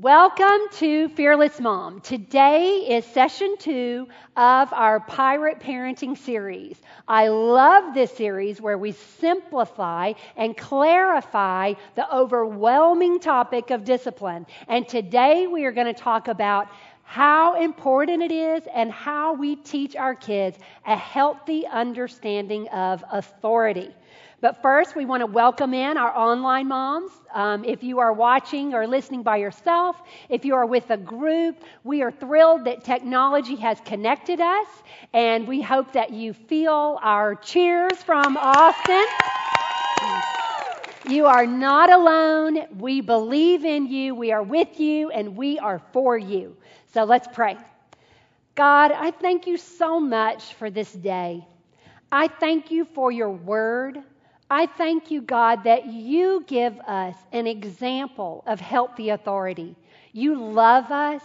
Welcome to Fearless Mom. Today is session two of our Pirate Parenting series. I love this series where we simplify and clarify the overwhelming topic of discipline. And today we are going to talk about how important it is and how we teach our kids a healthy understanding of authority. But first, we want to welcome in our online moms. Um, if you are watching or listening by yourself, if you are with a group, we are thrilled that technology has connected us, and we hope that you feel our cheers from Austin. You are not alone. We believe in you. We are with you, and we are for you. So let's pray. God, I thank you so much for this day. I thank you for your word. I thank you, God, that you give us an example of healthy authority. You love us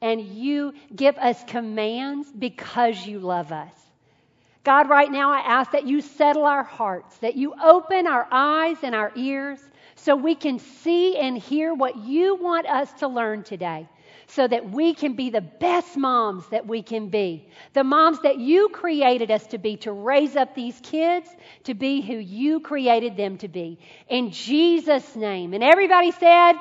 and you give us commands because you love us. God, right now I ask that you settle our hearts, that you open our eyes and our ears so we can see and hear what you want us to learn today so that we can be the best moms that we can be. The moms that you created us to be, to raise up these kids to be who you created them to be. In Jesus' name. And everybody said,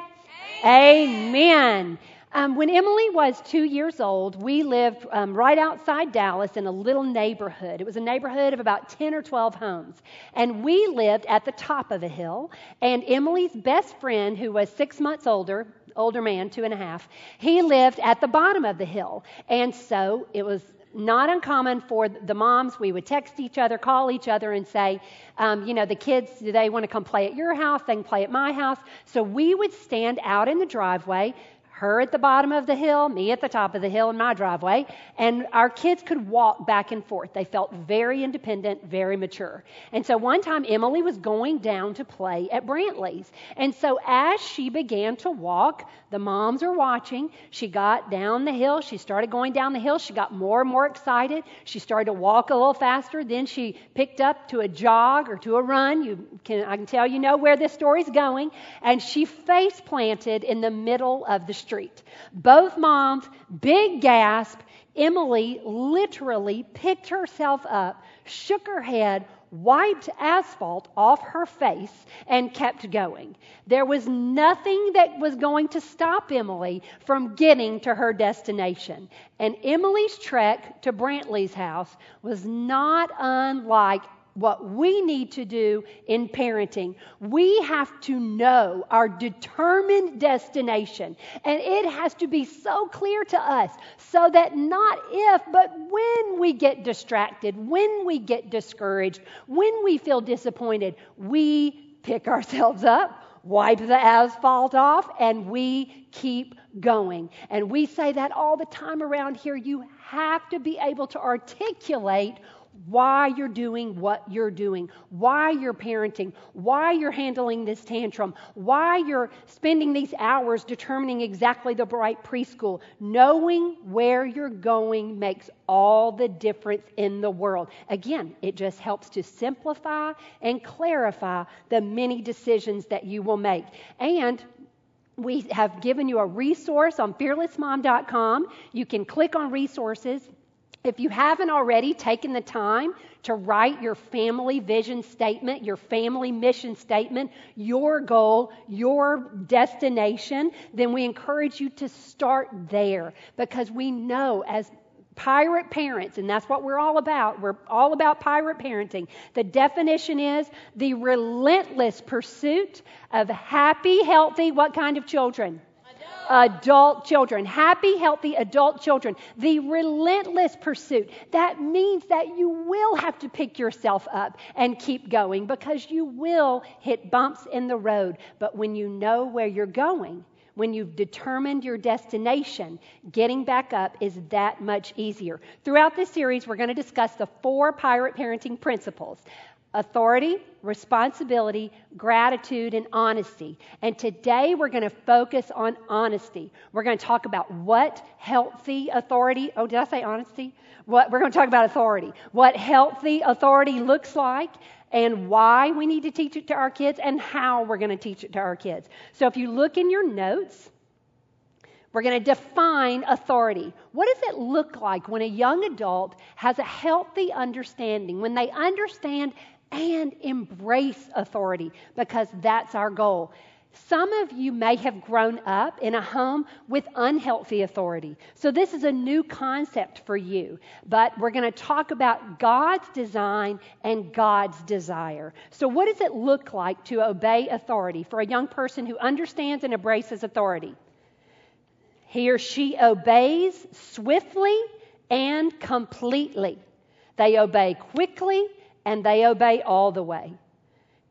Amen. Amen. Um, when Emily was two years old, we lived um, right outside Dallas in a little neighborhood. It was a neighborhood of about 10 or 12 homes. And we lived at the top of a hill. And Emily's best friend, who was six months older, older man, two and a half, he lived at the bottom of the hill. And so it was not uncommon for the moms. We would text each other, call each other, and say, um, you know, the kids, do they want to come play at your house? They can play at my house. So we would stand out in the driveway, her at the bottom of the hill, me at the top of the hill in my driveway, and our kids could walk back and forth. They felt very independent, very mature. And so one time Emily was going down to play at Brantley's. And so as she began to walk, the moms are watching. She got down the hill. She started going down the hill. She got more and more excited. She started to walk a little faster. Then she picked up to a jog or to a run. You can, I can tell you know where this story's going. And she face planted in the middle of the street. Both moms, big gasp. Emily literally picked herself up, shook her head, wiped asphalt off her face, and kept going. There was nothing that was going to stop Emily from getting to her destination. And Emily's trek to Brantley's house was not unlike what we need to do in parenting. We have to know our determined destination. And it has to be so clear to us so that not if, but when we get distracted, when we get discouraged, when we feel disappointed, we pick ourselves up, wipe the asphalt off, and we keep going. And we say that all the time around here. You have to be able to articulate why you're doing what you're doing, why you're parenting, why you're handling this tantrum, why you're spending these hours determining exactly the right preschool. Knowing where you're going makes all the difference in the world. Again, it just helps to simplify and clarify the many decisions that you will make. And we have given you a resource on fearlessmom.com. You can click on resources if you haven't already taken the time to write your family vision statement, your family mission statement, your goal, your destination, then we encourage you to start there because we know as pirate parents, and that's what we're all about. We're all about pirate parenting. The definition is the relentless pursuit of happy, healthy, what kind of children? Adult children, happy, healthy adult children. The relentless pursuit. That means that you will have to pick yourself up and keep going because you will hit bumps in the road. But when you know where you're going, when you've determined your destination, getting back up is that much easier. Throughout this series, we're going to discuss the four pirate parenting principles authority, responsibility, gratitude, and honesty. And today we're going to focus on honesty. We're going to talk about what healthy authority, oh, did I say honesty? What, we're going to talk about authority. What healthy authority looks like and why we need to teach it to our kids and how we're going to teach it to our kids. So if you look in your notes, We're going to define authority. What does it look like when a young adult has a healthy understanding, when they understand and embrace authority? Because that's our goal. Some of you may have grown up in a home with unhealthy authority. So, this is a new concept for you. But we're going to talk about God's design and God's desire. So, what does it look like to obey authority for a young person who understands and embraces authority? He or she obeys swiftly and completely. They obey quickly and they obey all the way.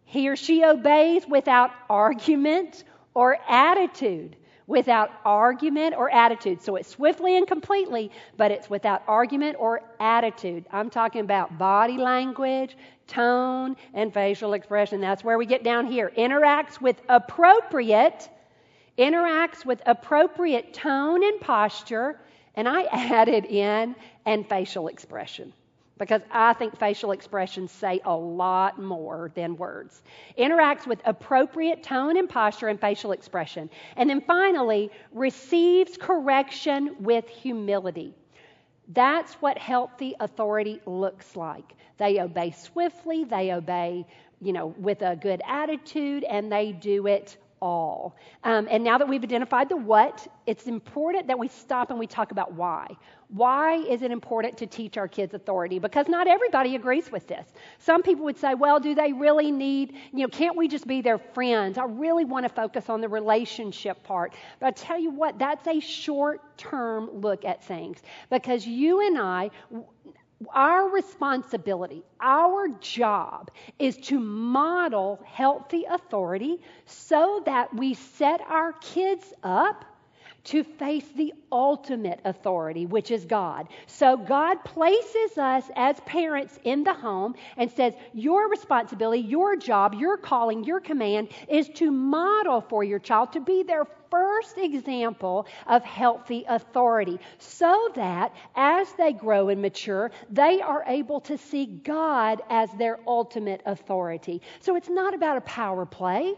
He or she obeys without argument or attitude. Without argument or attitude. So it's swiftly and completely, but it's without argument or attitude. I'm talking about body language, tone, and facial expression. That's where we get down here. Interacts with appropriate interacts with appropriate tone and posture, and I added in and facial expression because I think facial expressions say a lot more than words. Interacts with appropriate tone and posture and facial expression. And then finally, receives correction with humility. That's what healthy authority looks like. They obey swiftly, they obey, you know, with a good attitude, and they do it all. Um, and now that we've identified the what, it's important that we stop and we talk about why. Why is it important to teach our kids authority? Because not everybody agrees with this. Some people would say, well, do they really need, you know, can't we just be their friends? I really want to focus on the relationship part. But I tell you what, that's a short term look at things. Because you and I, our responsibility, our job is to model healthy authority so that we set our kids up to face the ultimate authority, which is God. So God places us as parents in the home and says, Your responsibility, your job, your calling, your command is to model for your child, to be their first example of healthy authority, so that as they grow and mature, they are able to see God as their ultimate authority. So it's not about a power play.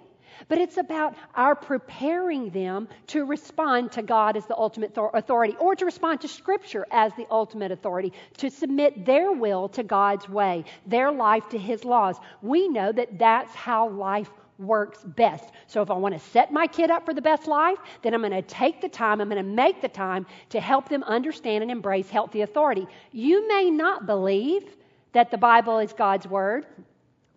But it's about our preparing them to respond to God as the ultimate authority or to respond to Scripture as the ultimate authority, to submit their will to God's way, their life to His laws. We know that that's how life works best. So if I want to set my kid up for the best life, then I'm going to take the time, I'm going to make the time to help them understand and embrace healthy authority. You may not believe that the Bible is God's Word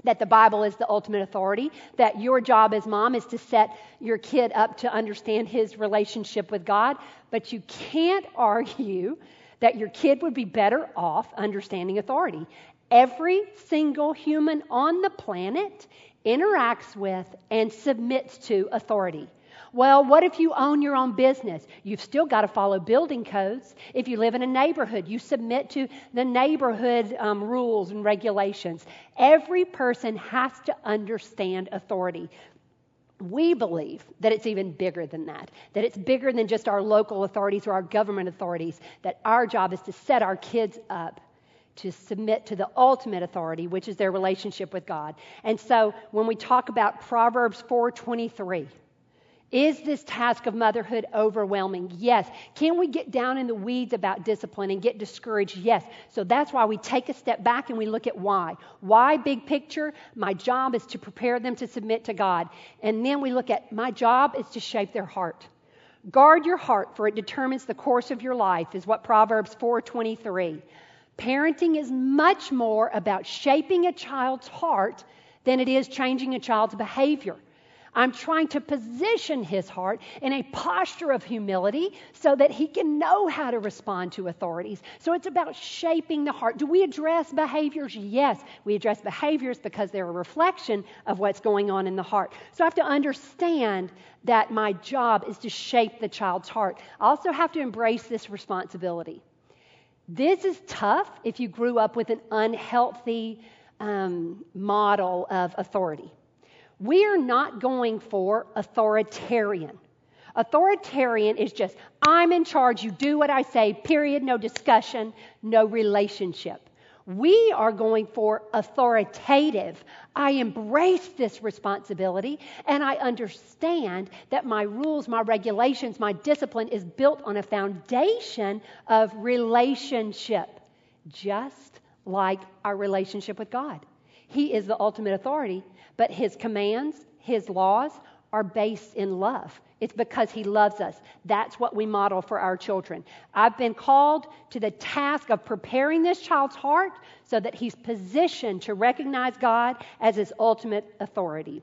that the Bible is the ultimate authority, that your job as mom is to set your kid up to understand his relationship with God, but you can't argue that your kid would be better off understanding authority. Every single human on the planet interacts with and submits to authority. Well, what if you own your own business? You've still got to follow building codes. If you live in a neighborhood, you submit to the neighborhood um, rules and regulations. Every person has to understand authority. We believe that it's even bigger than that, that it's bigger than just our local authorities or our government authorities, that our job is to set our kids up to submit to the ultimate authority which is their relationship with God. And so when we talk about Proverbs 4:23 is this task of motherhood overwhelming? Yes. Can we get down in the weeds about discipline and get discouraged? Yes. So that's why we take a step back and we look at why. Why, big picture? My job is to prepare them to submit to God. And then we look at my job is to shape their heart. Guard your heart, for it determines the course of your life, is what Proverbs 4:23. Parenting is much more about shaping a child's heart than it is changing a child's behavior. I'm trying to position his heart in a posture of humility so that he can know how to respond to authorities. So it's about shaping the heart. Do we address behaviors? Yes, we address behaviors because they're a reflection of what's going on in the heart. So I have to understand that my job is to shape the child's heart. I also have to embrace this responsibility. This is tough if you grew up with an unhealthy um, model of authority. We are not going for authoritarian. Authoritarian is just, I'm in charge, you do what I say, period, no discussion, no relationship. We are going for authoritative. I embrace this responsibility and I understand that my rules, my regulations, my discipline is built on a foundation of relationship, just like our relationship with God. He is the ultimate authority, but His commands, His laws are based in love. It's because He loves us. That's what we model for our children. I've been called to the task of preparing this child's heart so that he's positioned to recognize God as His ultimate authority.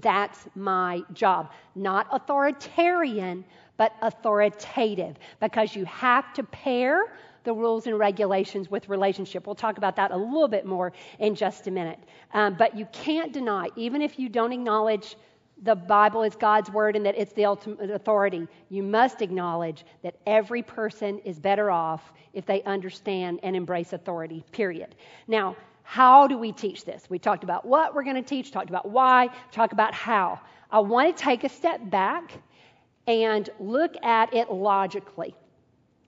That's my job. Not authoritarian, but authoritative, because you have to pair the rules and regulations with relationship. We'll talk about that a little bit more in just a minute. Um, but you can't deny, even if you don't acknowledge the Bible is God's word and that it's the ultimate authority, you must acknowledge that every person is better off if they understand and embrace authority, period. Now, how do we teach this? We talked about what we're going to teach, talked about why, talked about how. I want to take a step back and look at it logically.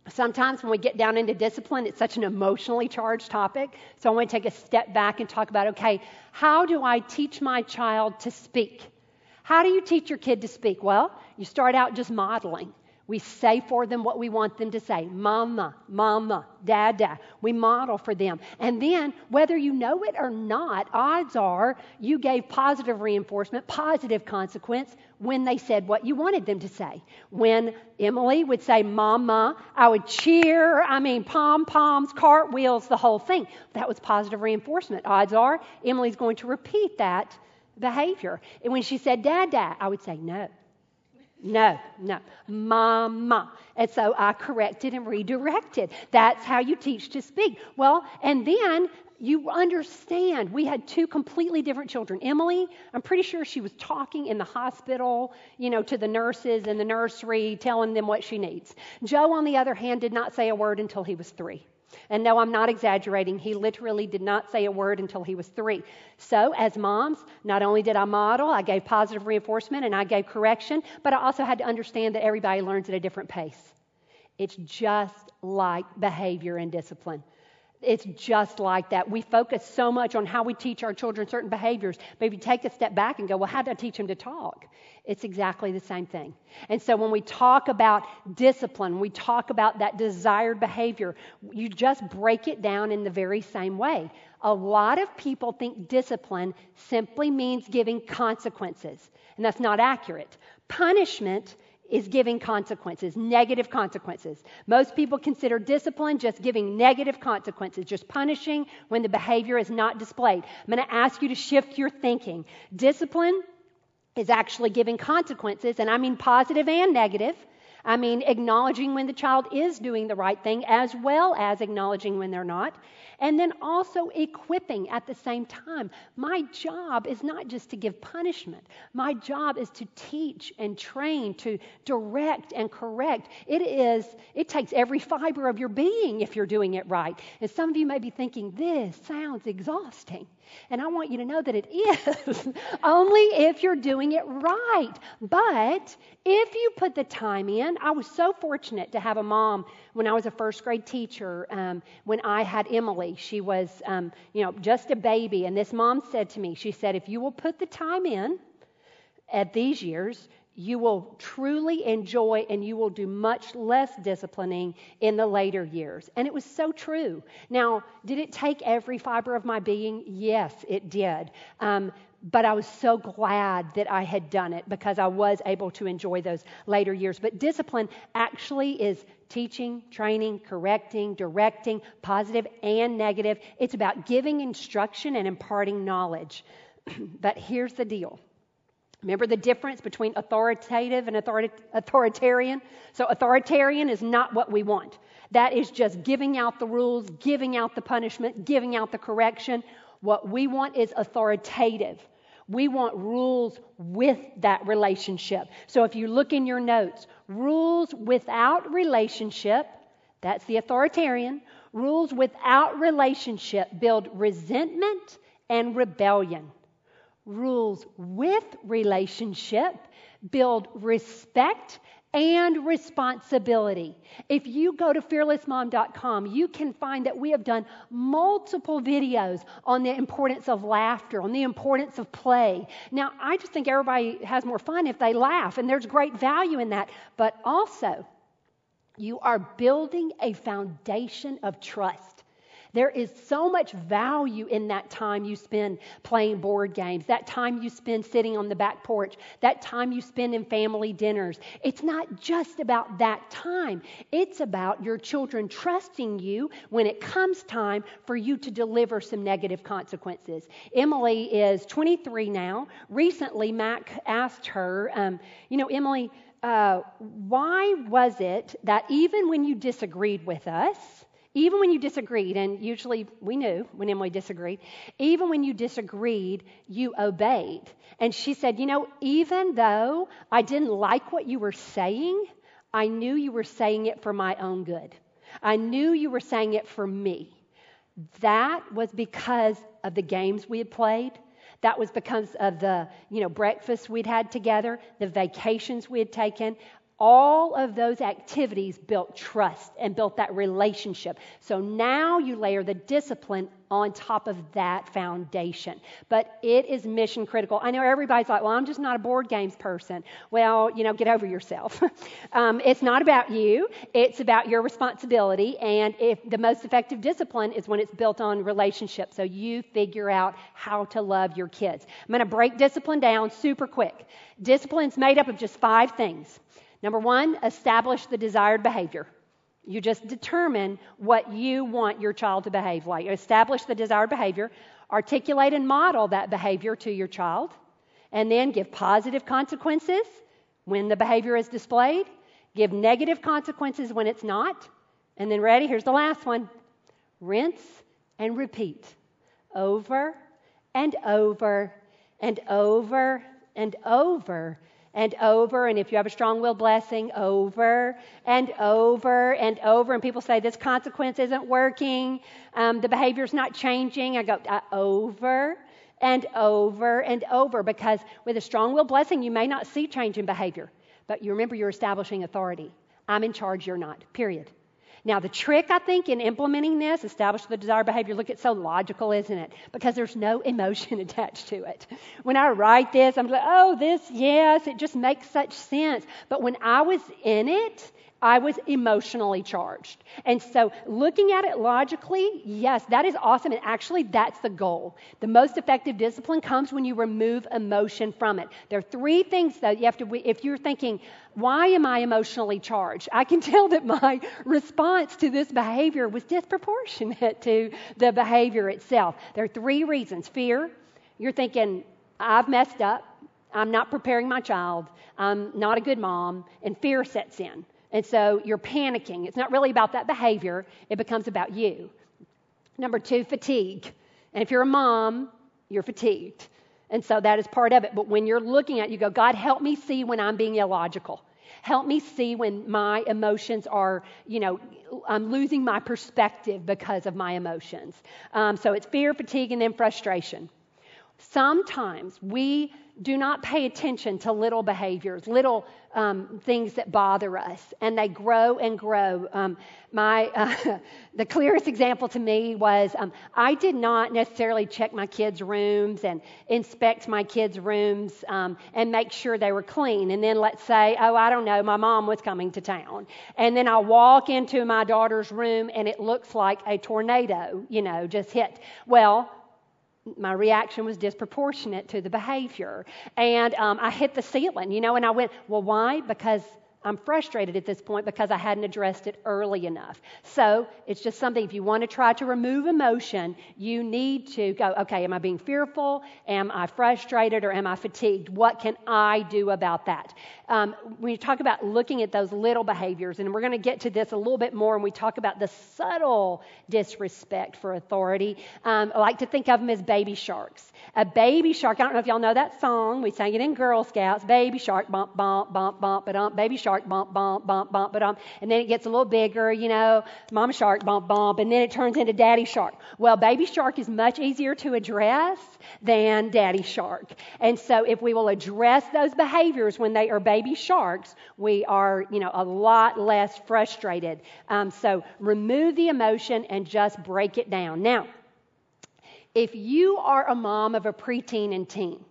Sometimes when we get down into discipline, it's such an emotionally charged topic. So I want to take a step back and talk about okay, how do I teach my child to speak? How do you teach your kid to speak? Well, you start out just modeling. We say for them what we want them to say mama, mama, dada. We model for them. And then, whether you know it or not, odds are you gave positive reinforcement, positive consequence when they said what you wanted them to say. When Emily would say mama, I would cheer, I mean, pom poms, cartwheels, the whole thing. That was positive reinforcement. Odds are Emily's going to repeat that behavior. And when she said dada, I would say no. No, no. Mama. And so I corrected and redirected. That's how you teach to speak. Well, and then you understand we had two completely different children. Emily, I'm pretty sure she was talking in the hospital, you know, to the nurses in the nursery, telling them what she needs. Joe, on the other hand, did not say a word until he was three. And no, I'm not exaggerating. He literally did not say a word until he was three. So, as moms, not only did I model, I gave positive reinforcement and I gave correction, but I also had to understand that everybody learns at a different pace. It's just like behavior and discipline. It's just like that. We focus so much on how we teach our children certain behaviors. Maybe take a step back and go, well, how did I teach them to talk? It's exactly the same thing. And so when we talk about discipline, we talk about that desired behavior, you just break it down in the very same way. A lot of people think discipline simply means giving consequences, and that's not accurate. Punishment is giving consequences, negative consequences. Most people consider discipline just giving negative consequences, just punishing when the behavior is not displayed. I'm going to ask you to shift your thinking. Discipline is actually giving consequences, and I mean positive and negative. I mean acknowledging when the child is doing the right thing as well as acknowledging when they're not. And then also equipping at the same time. My job is not just to give punishment, my job is to teach and train, to direct and correct. It is, it takes every fiber of your being if you're doing it right. And some of you may be thinking, this sounds exhausting. And I want you to know that it is, only if you're doing it right. But if you put the time in, I was so fortunate to have a mom when I was a first grade teacher, um, when I had Emily. She was, um, you know, just a baby. And this mom said to me, she said, if you will put the time in at these years, you will truly enjoy and you will do much less disciplining in the later years. And it was so true. Now, did it take every fiber of my being? Yes, it did. Um, but I was so glad that I had done it because I was able to enjoy those later years. But discipline actually is teaching, training, correcting, directing, positive and negative. It's about giving instruction and imparting knowledge. but here's the deal Remember the difference between authoritative and authoritarian? So, authoritarian is not what we want. That is just giving out the rules, giving out the punishment, giving out the correction. What we want is authoritative. We want rules with that relationship. So, if you look in your notes, rules without relationship, that's the authoritarian. Rules without relationship build resentment and rebellion rules with relationship build respect and responsibility. If you go to fearlessmom.com, you can find that we have done multiple videos on the importance of laughter, on the importance of play. Now, I just think everybody has more fun if they laugh, and there's great value in that. But also, you are building a foundation of trust. There is so much value in that time you spend playing board games, that time you spend sitting on the back porch, that time you spend in family dinners. It's not just about that time, it's about your children trusting you when it comes time for you to deliver some negative consequences. Emily is 23 now. Recently, Mac asked her, um, You know, Emily, uh, why was it that even when you disagreed with us, even when you disagreed, and usually we knew when Emily disagreed, even when you disagreed, you obeyed. And she said, You know, even though I didn't like what you were saying, I knew you were saying it for my own good. I knew you were saying it for me. That was because of the games we had played. That was because of the, you know, breakfast we'd had together, the vacations we had taken all of those activities built trust and built that relationship. So now you layer the discipline on top of that foundation. But it is mission critical. I know everybody's like, well, I'm just not a board games person. Well, you know, get over yourself. um, it's not about you, it's about your responsibility. And if the most effective discipline is when it's built on relationship. So you figure out how to love your kids. I'm going to break discipline down super quick. Discipline's made up of just five things. Number one, establish the desired behavior. You just determine what you want your child to behave like. Establish the desired behavior, articulate and model that behavior to your child, and then give positive consequences when the behavior is displayed, give negative consequences when it's not, and then, ready, here's the last one rinse and repeat over and over and over and over and over. And if you have a strong will blessing, over and over and over. And people say, this consequence isn't working, um, the behavior's not changing. I go, uh, over and over and over because with a strong will blessing, you may not see change in behavior. But you remember you're establishing authority. I'm in charge, you're not, period. Now, the trick, I think, in implementing this, establish the desired behavior, look, it's so logical, isn't it? Because there's no emotion attached to it. When I write this, I'm like, oh, this, yes, it just makes such sense. But when I was in it, I was emotionally charged. And so, looking at it logically, yes, that is awesome. And actually, that's the goal. The most effective discipline comes when you remove emotion from it. There are three things, that you have to, if you're thinking, why am I emotionally charged? I can tell that my response to this behavior was disproportionate to the behavior itself. There are three reasons fear, you're thinking, I've messed up. I'm not preparing my child. I'm not a good mom. And fear sets in. And so you're panicking. It's not really about that behavior, it becomes about you. Number two, fatigue. And if you're a mom, you're fatigued. And so that is part of it. But when you're looking at it, you go, God, help me see when I'm being illogical. Help me see when my emotions are, you know, I'm losing my perspective because of my emotions. Um, so it's fear, fatigue, and then frustration. Sometimes we do not pay attention to little behaviors, little um, things that bother us, and they grow and grow. Um, my uh, the clearest example to me was um, I did not necessarily check my kids' rooms and inspect my kids' rooms um, and make sure they were clean. And then let's say, oh, I don't know, my mom was coming to town, and then I walk into my daughter's room and it looks like a tornado, you know, just hit. Well, my reaction was disproportionate to the behavior. And um, I hit the ceiling, you know, and I went, well, why? Because I'm frustrated at this point because I hadn't addressed it early enough. So it's just something, if you want to try to remove emotion, you need to go, okay, am I being fearful? Am I frustrated or am I fatigued? What can I do about that? Um, when you talk about looking at those little behaviors, and we're going to get to this a little bit more when we talk about the subtle disrespect for authority, um, I like to think of them as baby sharks. A baby shark, I don't know if y'all know that song, we sang it in Girl Scouts, baby shark, bump, bump, bump, bump, but baby shark shark, bump, bump, bump, bump, but um, and then it gets a little bigger, you know, mama shark, bump, bump, and then it turns into daddy shark. Well, baby shark is much easier to address than daddy shark. And so if we will address those behaviors when they are baby sharks, we are, you know, a lot less frustrated. Um, so remove the emotion and just break it down. Now, if you are a mom of a preteen and teen,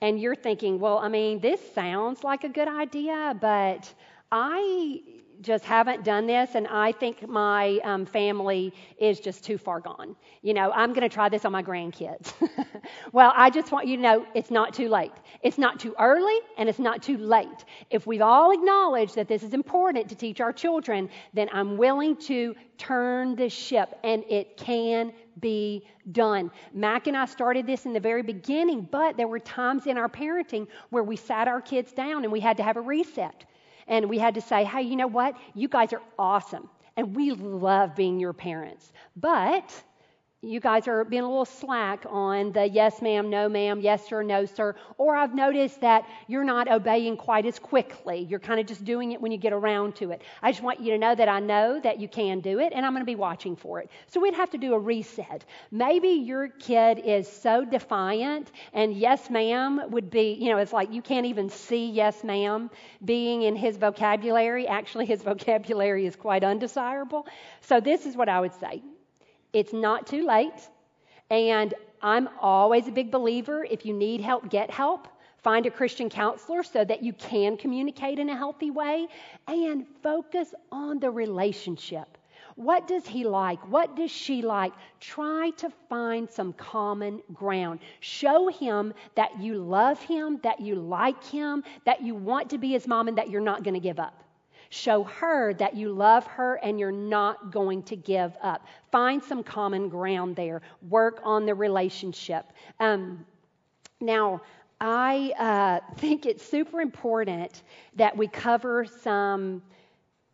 and you're thinking, well, I mean, this sounds like a good idea, but I just haven't done this, and I think my um, family is just too far gone. You know, I'm going to try this on my grandkids. well, I just want you to know it's not too late. It's not too early, and it's not too late. If we've all acknowledged that this is important to teach our children, then I'm willing to turn the ship, and it can be done. Mac and I started this in the very beginning, but there were times in our parenting where we sat our kids down and we had to have a reset and we had to say, hey, you know what? You guys are awesome. And we love being your parents. But you guys are being a little slack on the yes, ma'am, no, ma'am, yes, sir, no, sir. Or I've noticed that you're not obeying quite as quickly. You're kind of just doing it when you get around to it. I just want you to know that I know that you can do it, and I'm going to be watching for it. So we'd have to do a reset. Maybe your kid is so defiant, and yes, ma'am would be, you know, it's like you can't even see yes, ma'am being in his vocabulary. Actually, his vocabulary is quite undesirable. So this is what I would say it's not too late. And I'm always a big believer if you need help, get help. Find a Christian counselor so that you can communicate in a healthy way and focus on the relationship. What does he like? What does she like? Try to find some common ground. Show him that you love him, that you like him, that you want to be his mom, and that you're not going to give up. Show her that you love her and you're not going to give up. Find some common ground there. Work on the relationship. Um, now, I uh, think it's super important that we cover some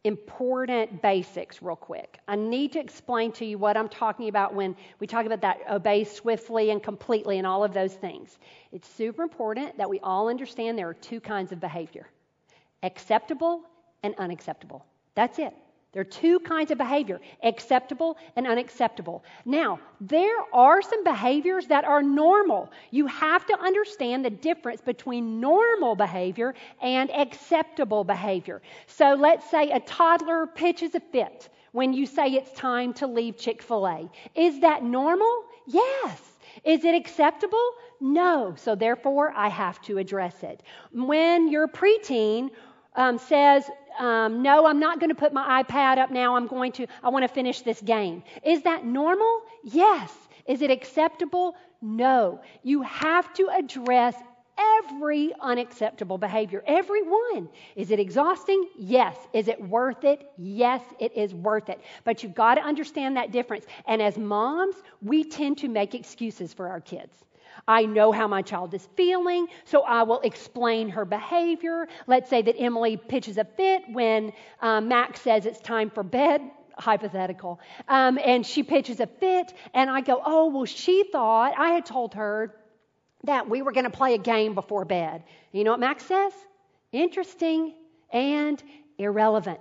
important basics real quick. I need to explain to you what I'm talking about when we talk about that obey swiftly and completely and all of those things. It's super important that we all understand there are two kinds of behavior acceptable and unacceptable. That's it. There are two kinds of behavior acceptable and unacceptable. Now, there are some behaviors that are normal. You have to understand the difference between normal behavior and acceptable behavior. So, let's say a toddler pitches a fit when you say it's time to leave Chick fil A. Is that normal? Yes. Is it acceptable? No. So, therefore, I have to address it. When your preteen um, says, um, no, I'm not going to put my iPad up now. I'm going to, I want to finish this game. Is that normal? Yes. Is it acceptable? No. You have to address every unacceptable behavior. Every one. Is it exhausting? Yes. Is it worth it? Yes, it is worth it. But you've got to understand that difference. And as moms, we tend to make excuses for our kids. I know how my child is feeling, so I will explain her behavior. Let's say that Emily pitches a fit when um, Mac says it's time for bed. Hypothetical. Um, and she pitches a fit, and I go, Oh, well, she thought I had told her that we were going to play a game before bed. You know what Mac says? Interesting and irrelevant.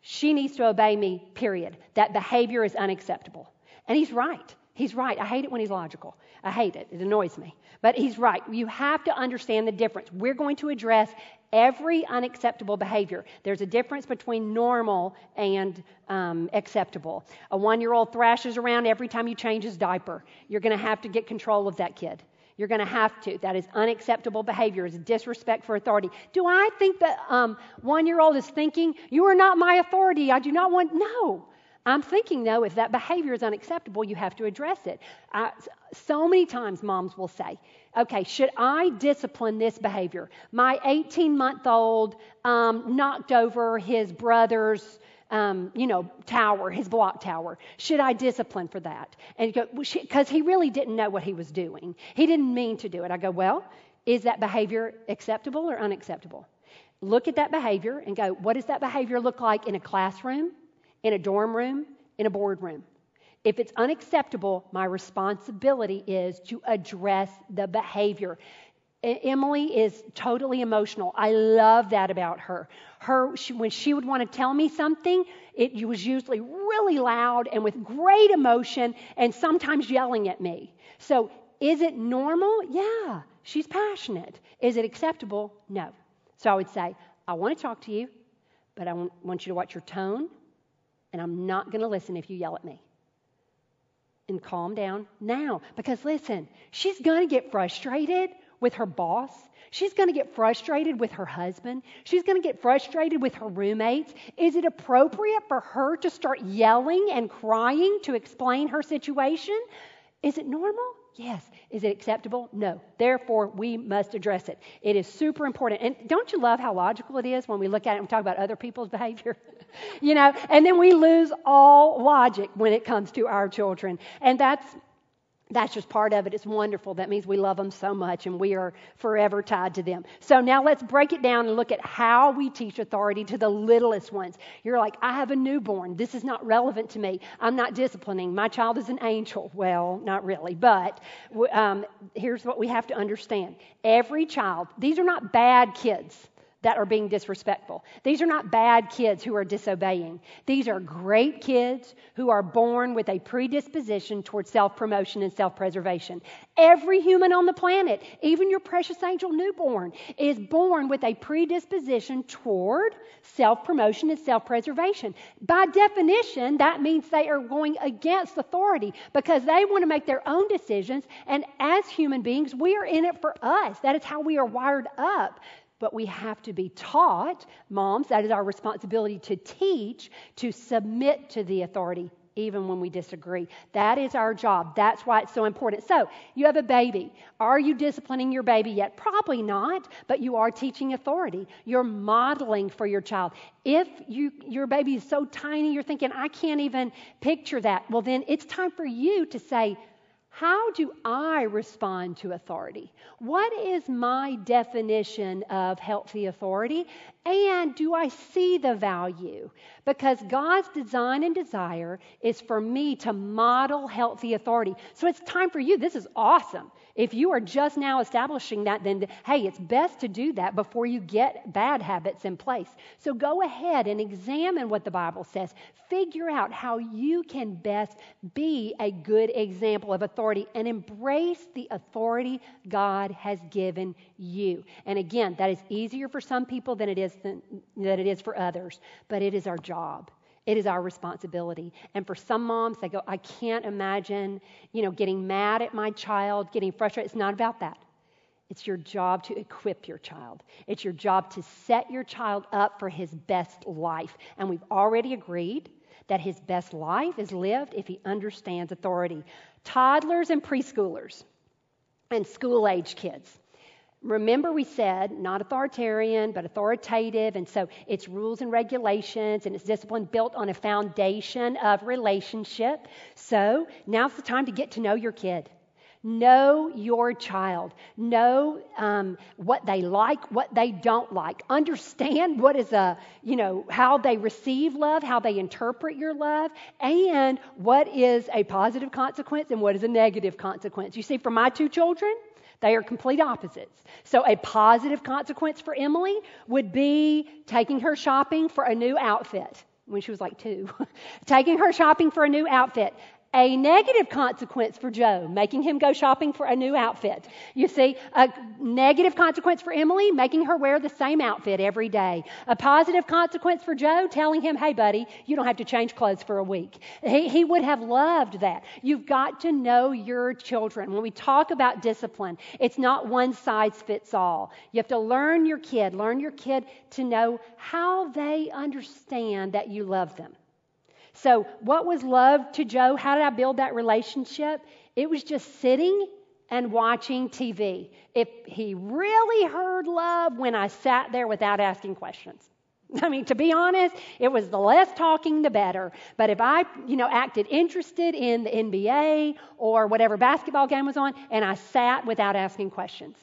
She needs to obey me, period. That behavior is unacceptable. And he's right. He's right. I hate it when he's logical. I hate it. It annoys me. But he's right. You have to understand the difference. We're going to address every unacceptable behavior. There's a difference between normal and um, acceptable. A one year old thrashes around every time you change his diaper. You're going to have to get control of that kid. You're going to have to. That is unacceptable behavior. It's disrespect for authority. Do I think that um, one year old is thinking, You are not my authority? I do not want. No. I'm thinking, though, if that behavior is unacceptable, you have to address it. I, so many times, moms will say, okay, should I discipline this behavior? My 18 month old um, knocked over his brother's. Um, you know, tower, his block tower. Should I discipline for that? And because he really didn't know what he was doing. He didn't mean to do it. I go, well, is that behavior acceptable or unacceptable? Look at that behavior and go, what does that behavior look like in a classroom? In a dorm room, in a boardroom. If it's unacceptable, my responsibility is to address the behavior. Emily is totally emotional. I love that about her. Her she, when she would want to tell me something, it was usually really loud and with great emotion and sometimes yelling at me. So, is it normal? Yeah, she's passionate. Is it acceptable? No. So I would say, I want to talk to you, but I want you to watch your tone, and I'm not going to listen if you yell at me. And calm down now. Because listen, she's going to get frustrated with her boss. She's going to get frustrated with her husband. She's going to get frustrated with her roommates. Is it appropriate for her to start yelling and crying to explain her situation? Is it normal? Yes. Is it acceptable? No. Therefore, we must address it. It is super important. And don't you love how logical it is when we look at it and talk about other people's behavior? you know, and then we lose all logic when it comes to our children. And that's that's just part of it. It's wonderful. That means we love them so much and we are forever tied to them. So now let's break it down and look at how we teach authority to the littlest ones. You're like, I have a newborn. This is not relevant to me. I'm not disciplining. My child is an angel. Well, not really, but um, here's what we have to understand every child, these are not bad kids that are being disrespectful. These are not bad kids who are disobeying. These are great kids who are born with a predisposition towards self promotion and self preservation. Every human on the planet, even your precious angel newborn, is born with a predisposition toward self promotion and self preservation. By definition, that means they are going against authority because they want to make their own decisions. And as human beings, we are in it for us. That is how we are wired up but we have to be taught, moms, that is our responsibility to teach, to submit to the authority, even when we disagree. That is our job. That's why it's so important. So, you have a baby. Are you disciplining your baby yet? Probably not, but you are teaching authority. You're modeling for your child. If you, your baby is so tiny, you're thinking, I can't even picture that, well, then it's time for you to say, how do I respond to authority? What is my definition of healthy authority? And do I see the value? Because God's design and desire is for me to model healthy authority. So it's time for you. This is awesome. If you are just now establishing that, then hey, it's best to do that before you get bad habits in place. So go ahead and examine what the Bible says. Figure out how you can best be a good example of authority and embrace the authority God has given you. And again, that is easier for some people than it is than, than it is for others, but it is our job. It is our responsibility. And for some moms, they go, I can't imagine, you know, getting mad at my child, getting frustrated. It's not about that. It's your job to equip your child. It's your job to set your child up for his best life. And we've already agreed that his best life is lived if he understands authority. Toddlers and preschoolers and school age kids. Remember, we said not authoritarian, but authoritative. And so it's rules and regulations and it's discipline built on a foundation of relationship. So now's the time to get to know your kid. Know your child. Know um, what they like, what they don't like. Understand what is a, you know, how they receive love, how they interpret your love, and what is a positive consequence and what is a negative consequence. You see, for my two children, they are complete opposites. So, a positive consequence for Emily would be taking her shopping for a new outfit when she was like two. taking her shopping for a new outfit a negative consequence for Joe, making him go shopping for a new outfit. You see, a negative consequence for Emily, making her wear the same outfit every day. A positive consequence for Joe, telling him, hey, buddy, you don't have to change clothes for a week. He, he would have loved that. You've got to know your children. When we talk about discipline, it's not one size fits all. You have to learn your kid, learn your kid to know how they understand that you love them. So, what was love to Joe? How did I build that relationship? It was just sitting and watching TV. If he really heard love when I sat there without asking questions. I mean, to be honest, it was the less talking, the better. But if I, you know, acted interested in the NBA or whatever basketball game was on, and I sat without asking questions,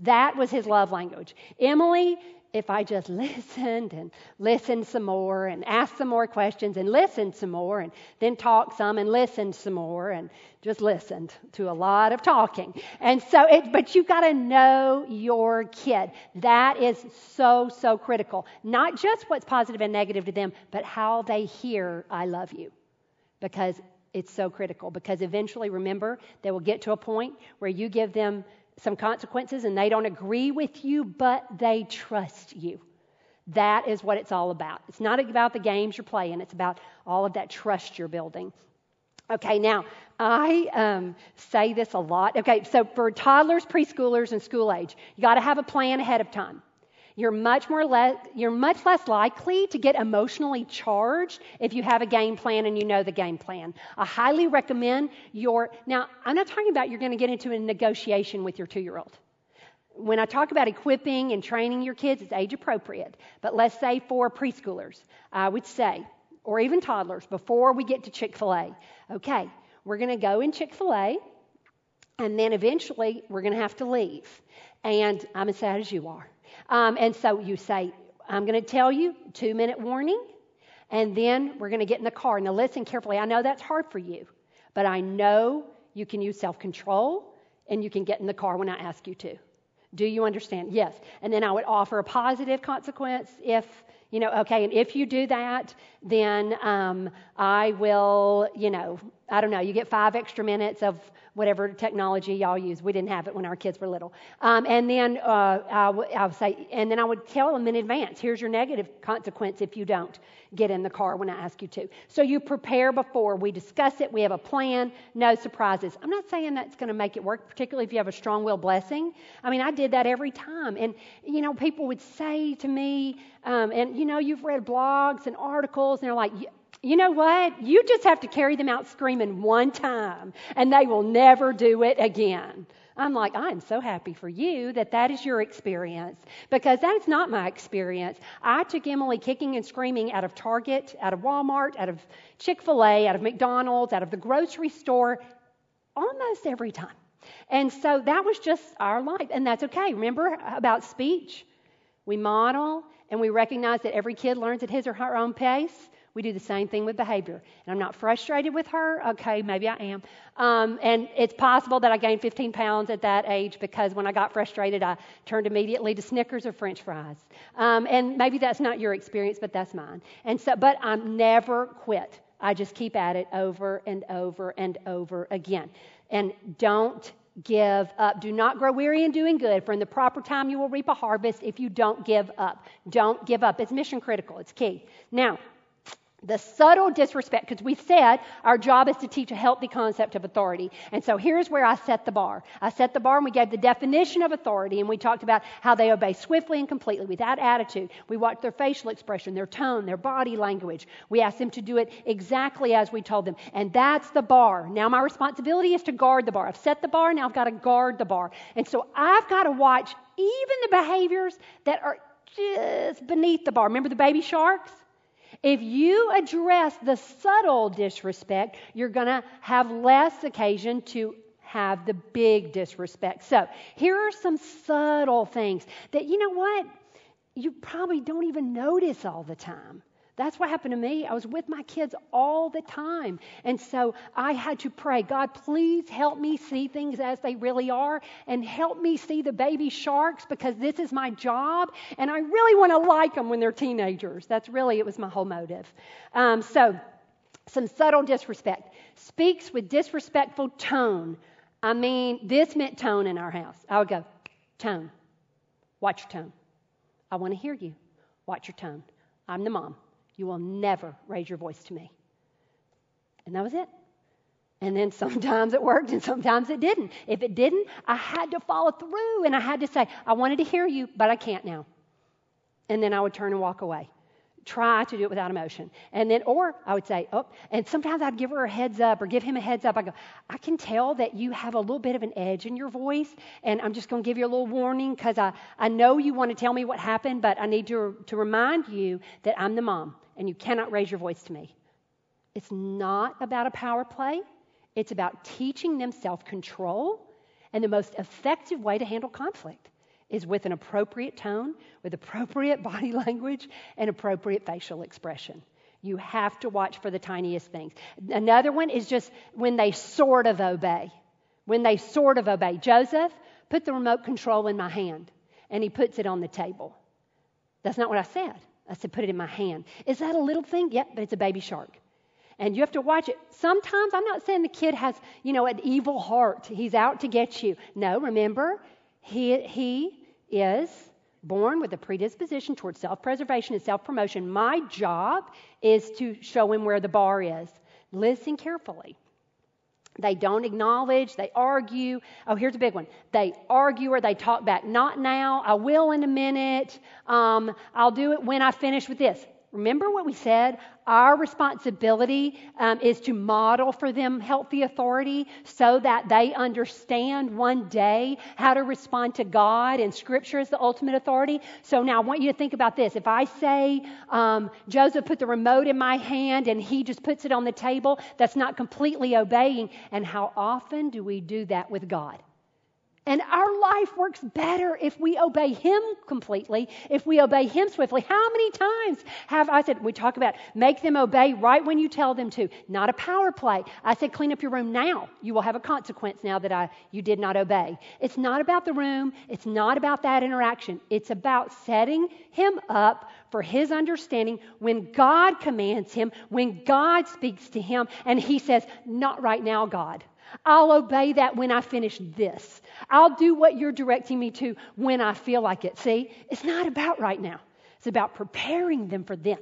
that was his love language. Emily, if I just listened and listened some more and asked some more questions and listened some more and then talked some and listened some more and just listened to a lot of talking. And so, it, but you've got to know your kid. That is so, so critical. Not just what's positive and negative to them, but how they hear, I love you. Because it's so critical. Because eventually, remember, they will get to a point where you give them some consequences and they don't agree with you, but they trust you. That is what it's all about. It's not about the games you're playing, it's about all of that trust you're building. Okay, now I um, say this a lot. Okay, so for toddlers, preschoolers, and school age, you got to have a plan ahead of time. You're much more le- you're much less likely to get emotionally charged if you have a game plan and you know the game plan. I highly recommend your now I'm not talking about you're going to get into a negotiation with your 2-year-old. When I talk about equipping and training your kids, it's age appropriate. But let's say for preschoolers, I would say, or even toddlers, before we get to Chick fil A, okay, we're going to go in Chick fil A, and then eventually we're going to have to leave. And I'm as sad as you are. Um, and so you say, I'm going to tell you, two minute warning, and then we're going to get in the car. Now, listen carefully. I know that's hard for you, but I know you can use self control and you can get in the car when I ask you to. Do you understand? Yes. And then I would offer a positive consequence if, you know, okay, and if you do that, then um, I will, you know, I don't know, you get five extra minutes of whatever technology y'all use. We didn't have it when our kids were little. Um, and then uh, I, w- I would say, and then I would tell them in advance, here's your negative consequence if you don't get in the car when I ask you to. So you prepare before. We discuss it. We have a plan. No surprises. I'm not saying that's going to make it work, particularly if you have a strong will blessing. I mean, I did that every time. And, you know, people would say to me, um, and, you know, you've read blogs and articles, and they're like, you know what? You just have to carry them out screaming one time, and they will never do it again. I'm like, I'm so happy for you that that is your experience because that is not my experience. I took Emily kicking and screaming out of Target, out of Walmart, out of Chick fil A, out of McDonald's, out of the grocery store almost every time. And so that was just our life, and that's okay. Remember about speech? We model and we recognize that every kid learns at his or her own pace. We do the same thing with behavior. And I'm not frustrated with her. Okay, maybe I am. Um, and it's possible that I gained 15 pounds at that age because when I got frustrated, I turned immediately to Snickers or French fries. Um, and maybe that's not your experience, but that's mine. And so, but I'm never quit. I just keep at it over and over and over again. And don't give up. Do not grow weary in doing good, for in the proper time you will reap a harvest if you don't give up. Don't give up. It's mission critical, it's key. Now, the subtle disrespect, because we said our job is to teach a healthy concept of authority. And so here's where I set the bar. I set the bar and we gave the definition of authority and we talked about how they obey swiftly and completely without attitude. We watched their facial expression, their tone, their body language. We asked them to do it exactly as we told them. And that's the bar. Now my responsibility is to guard the bar. I've set the bar, now I've got to guard the bar. And so I've got to watch even the behaviors that are just beneath the bar. Remember the baby sharks? If you address the subtle disrespect, you're going to have less occasion to have the big disrespect. So, here are some subtle things that, you know what, you probably don't even notice all the time. That's what happened to me. I was with my kids all the time. And so I had to pray, God, please help me see things as they really are and help me see the baby sharks because this is my job. And I really want to like them when they're teenagers. That's really, it was my whole motive. Um, so, some subtle disrespect. Speaks with disrespectful tone. I mean, this meant tone in our house. I would go, tone. Watch your tone. I want to hear you. Watch your tone. I'm the mom. You will never raise your voice to me. And that was it. And then sometimes it worked and sometimes it didn't. If it didn't, I had to follow through and I had to say, I wanted to hear you, but I can't now. And then I would turn and walk away try to do it without emotion. And then, or I would say, oh, and sometimes I'd give her a heads up or give him a heads up. I go, I can tell that you have a little bit of an edge in your voice, and I'm just going to give you a little warning because I, I know you want to tell me what happened, but I need to, to remind you that I'm the mom and you cannot raise your voice to me. It's not about a power play, it's about teaching them self control and the most effective way to handle conflict. Is with an appropriate tone, with appropriate body language, and appropriate facial expression. You have to watch for the tiniest things. Another one is just when they sort of obey. When they sort of obey. Joseph, put the remote control in my hand, and he puts it on the table. That's not what I said. I said, put it in my hand. Is that a little thing? Yep, but it's a baby shark. And you have to watch it. Sometimes, I'm not saying the kid has, you know, an evil heart. He's out to get you. No, remember, he, he is born with a predisposition towards self preservation and self promotion. My job is to show him where the bar is. Listen carefully. They don't acknowledge, they argue. Oh, here's a big one. They argue or they talk back. Not now, I will in a minute. Um, I'll do it when I finish with this. Remember what we said? Our responsibility um, is to model for them healthy authority so that they understand one day how to respond to God and Scripture is the ultimate authority. So now I want you to think about this. If I say, um, Joseph put the remote in my hand and he just puts it on the table, that's not completely obeying. And how often do we do that with God? And our life works better if we obey Him completely, if we obey Him swiftly. How many times have I said, we talk about make them obey right when you tell them to, not a power play. I said, clean up your room now. You will have a consequence now that I, you did not obey. It's not about the room, it's not about that interaction. It's about setting Him up for His understanding when God commands Him, when God speaks to Him, and He says, not right now, God. I'll obey that when I finish this. I'll do what you're directing me to when I feel like it. See, it's not about right now, it's about preparing them for then.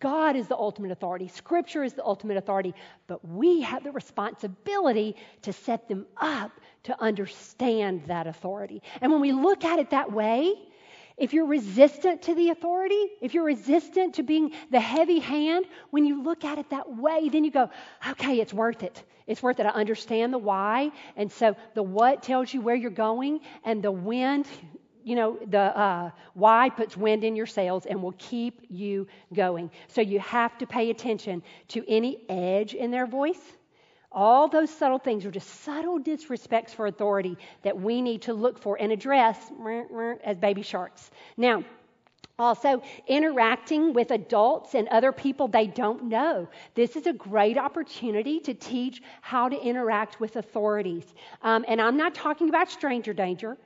God is the ultimate authority, Scripture is the ultimate authority, but we have the responsibility to set them up to understand that authority. And when we look at it that way, if you're resistant to the authority, if you're resistant to being the heavy hand, when you look at it that way, then you go, okay, it's worth it. It's worth it. I understand the why. And so the what tells you where you're going, and the wind, you know, the uh, why puts wind in your sails and will keep you going. So you have to pay attention to any edge in their voice all those subtle things are just subtle disrespects for authority that we need to look for and address as baby sharks. Now, also, interacting with adults and other people they don't know. This is a great opportunity to teach how to interact with authorities. Um, and I'm not talking about stranger danger.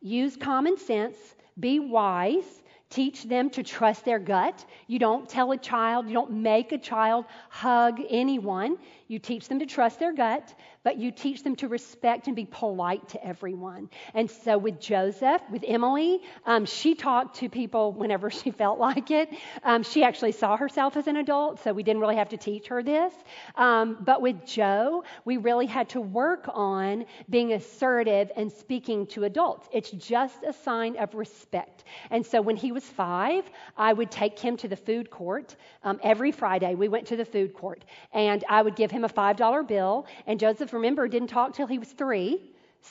Use common sense, be wise, teach them to trust their gut. You don't tell a child, you don't make a child hug anyone. You teach them to trust their gut, but you teach them to respect and be polite to everyone. And so with Joseph, with Emily, um, she talked to people whenever she felt like it. Um, she actually saw herself as an adult, so we didn't really have to teach her this. Um, but with Joe, we really had to work on being assertive and speaking to adults. It's just a sign of respect. And so when he was five, I would take him to the food court. Um, every Friday, we went to the food court, and I would give him a $5 bill. And Joseph, remember, didn't talk till he was three.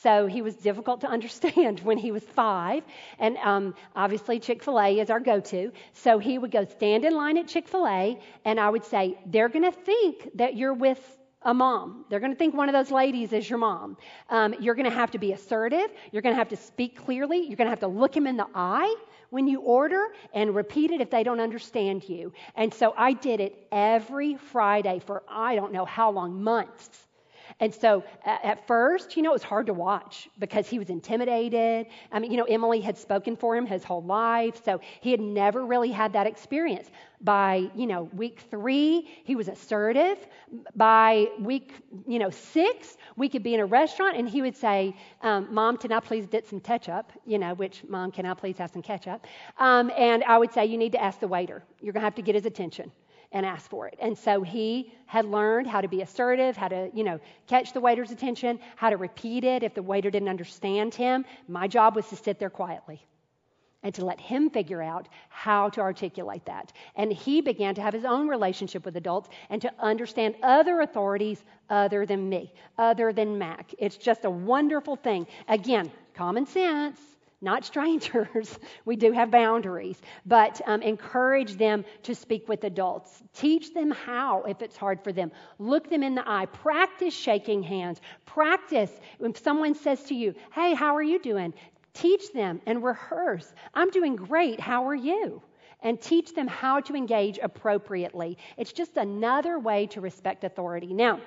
So he was difficult to understand when he was five. And um, obviously, Chick fil A is our go to. So he would go stand in line at Chick fil A, and I would say, They're going to think that you're with a mom. They're going to think one of those ladies is your mom. Um, you're going to have to be assertive. You're going to have to speak clearly. You're going to have to look him in the eye when you order and repeat it if they don't understand you. And so I did it every Friday for I don't know how long, months. And so at first, you know, it was hard to watch because he was intimidated. I mean, you know, Emily had spoken for him his whole life, so he had never really had that experience. By, you know, week three, he was assertive. By week, you know, six, we could be in a restaurant and he would say, um, Mom, can I please get some ketchup? You know, which, Mom, can I please have some ketchup? Um, and I would say, You need to ask the waiter. You're going to have to get his attention and ask for it. And so he had learned how to be assertive, how to, you know, catch the waiter's attention, how to repeat it if the waiter didn't understand him. My job was to sit there quietly and to let him figure out how to articulate that. And he began to have his own relationship with adults and to understand other authorities other than me, other than Mac. It's just a wonderful thing. Again, common sense not strangers. we do have boundaries, but um, encourage them to speak with adults. Teach them how if it's hard for them. Look them in the eye. Practice shaking hands. Practice when someone says to you, Hey, how are you doing? Teach them and rehearse. I'm doing great. How are you? And teach them how to engage appropriately. It's just another way to respect authority. Now,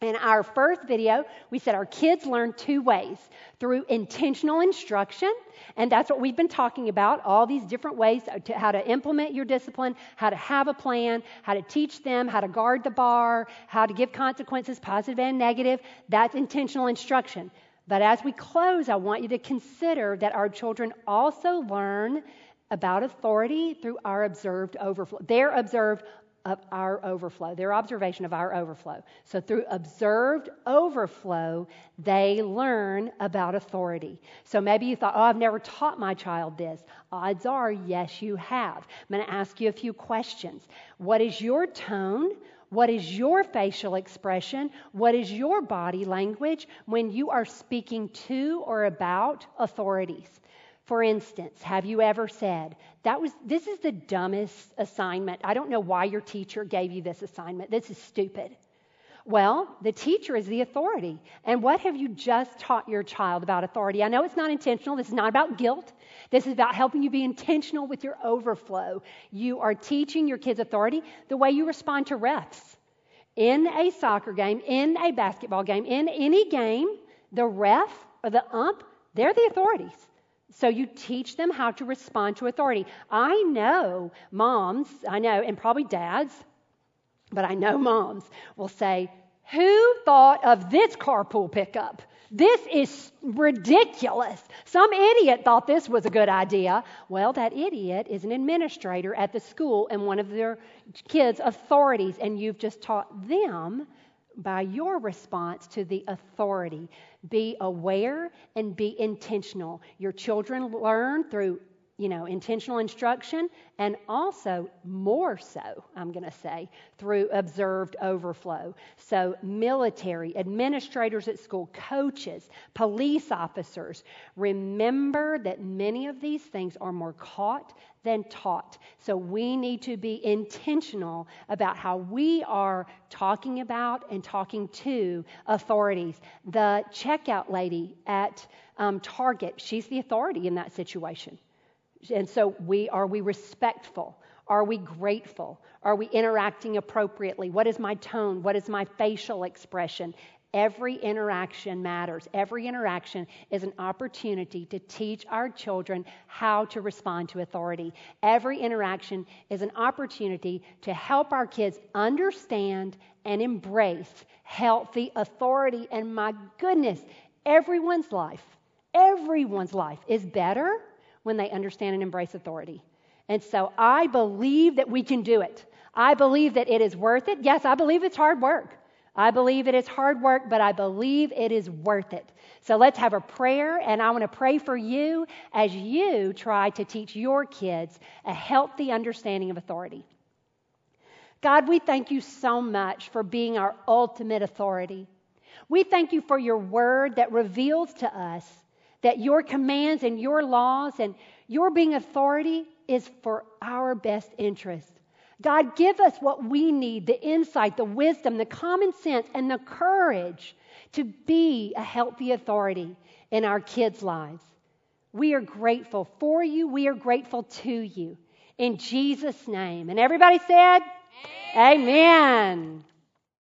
in our first video, we said our kids learn two ways through intentional instruction, and that's what we've been talking about all these different ways to how to implement your discipline, how to have a plan, how to teach them, how to guard the bar, how to give consequences, positive and negative. That's intentional instruction. But as we close, I want you to consider that our children also learn about authority through our observed overflow. Their observed of our overflow, their observation of our overflow. So, through observed overflow, they learn about authority. So, maybe you thought, oh, I've never taught my child this. Odds are, yes, you have. I'm going to ask you a few questions. What is your tone? What is your facial expression? What is your body language when you are speaking to or about authorities? For instance, have you ever said, that was this is the dumbest assignment. I don't know why your teacher gave you this assignment. This is stupid. Well, the teacher is the authority. And what have you just taught your child about authority? I know it's not intentional. This is not about guilt. This is about helping you be intentional with your overflow. You are teaching your kids authority the way you respond to refs. In a soccer game, in a basketball game, in any game, the ref or the ump, they're the authorities. So you teach them how to respond to authority. I know moms, I know, and probably dads, but I know moms will say, Who thought of this carpool pickup? This is ridiculous. Some idiot thought this was a good idea. Well, that idiot is an administrator at the school and one of their kids' authorities, and you've just taught them by your response to the authority. Be aware and be intentional. Your children learn through you know, intentional instruction, and also more so, I'm going to say, through observed overflow. So, military, administrators at school, coaches, police officers, remember that many of these things are more caught than taught. So, we need to be intentional about how we are talking about and talking to authorities. The checkout lady at um, Target, she's the authority in that situation. And so we are we respectful? Are we grateful? Are we interacting appropriately? What is my tone? What is my facial expression? Every interaction matters. Every interaction is an opportunity to teach our children how to respond to authority. Every interaction is an opportunity to help our kids understand and embrace healthy authority. And my goodness, everyone's life, everyone's life is better when they understand and embrace authority. And so I believe that we can do it. I believe that it is worth it. Yes, I believe it's hard work. I believe it is hard work, but I believe it is worth it. So let's have a prayer, and I want to pray for you as you try to teach your kids a healthy understanding of authority. God, we thank you so much for being our ultimate authority. We thank you for your word that reveals to us that your commands and your laws and your being authority is for our best interest. God, give us what we need the insight, the wisdom, the common sense, and the courage to be a healthy authority in our kids' lives. We are grateful for you. We are grateful to you. In Jesus' name. And everybody said, Amen. Amen.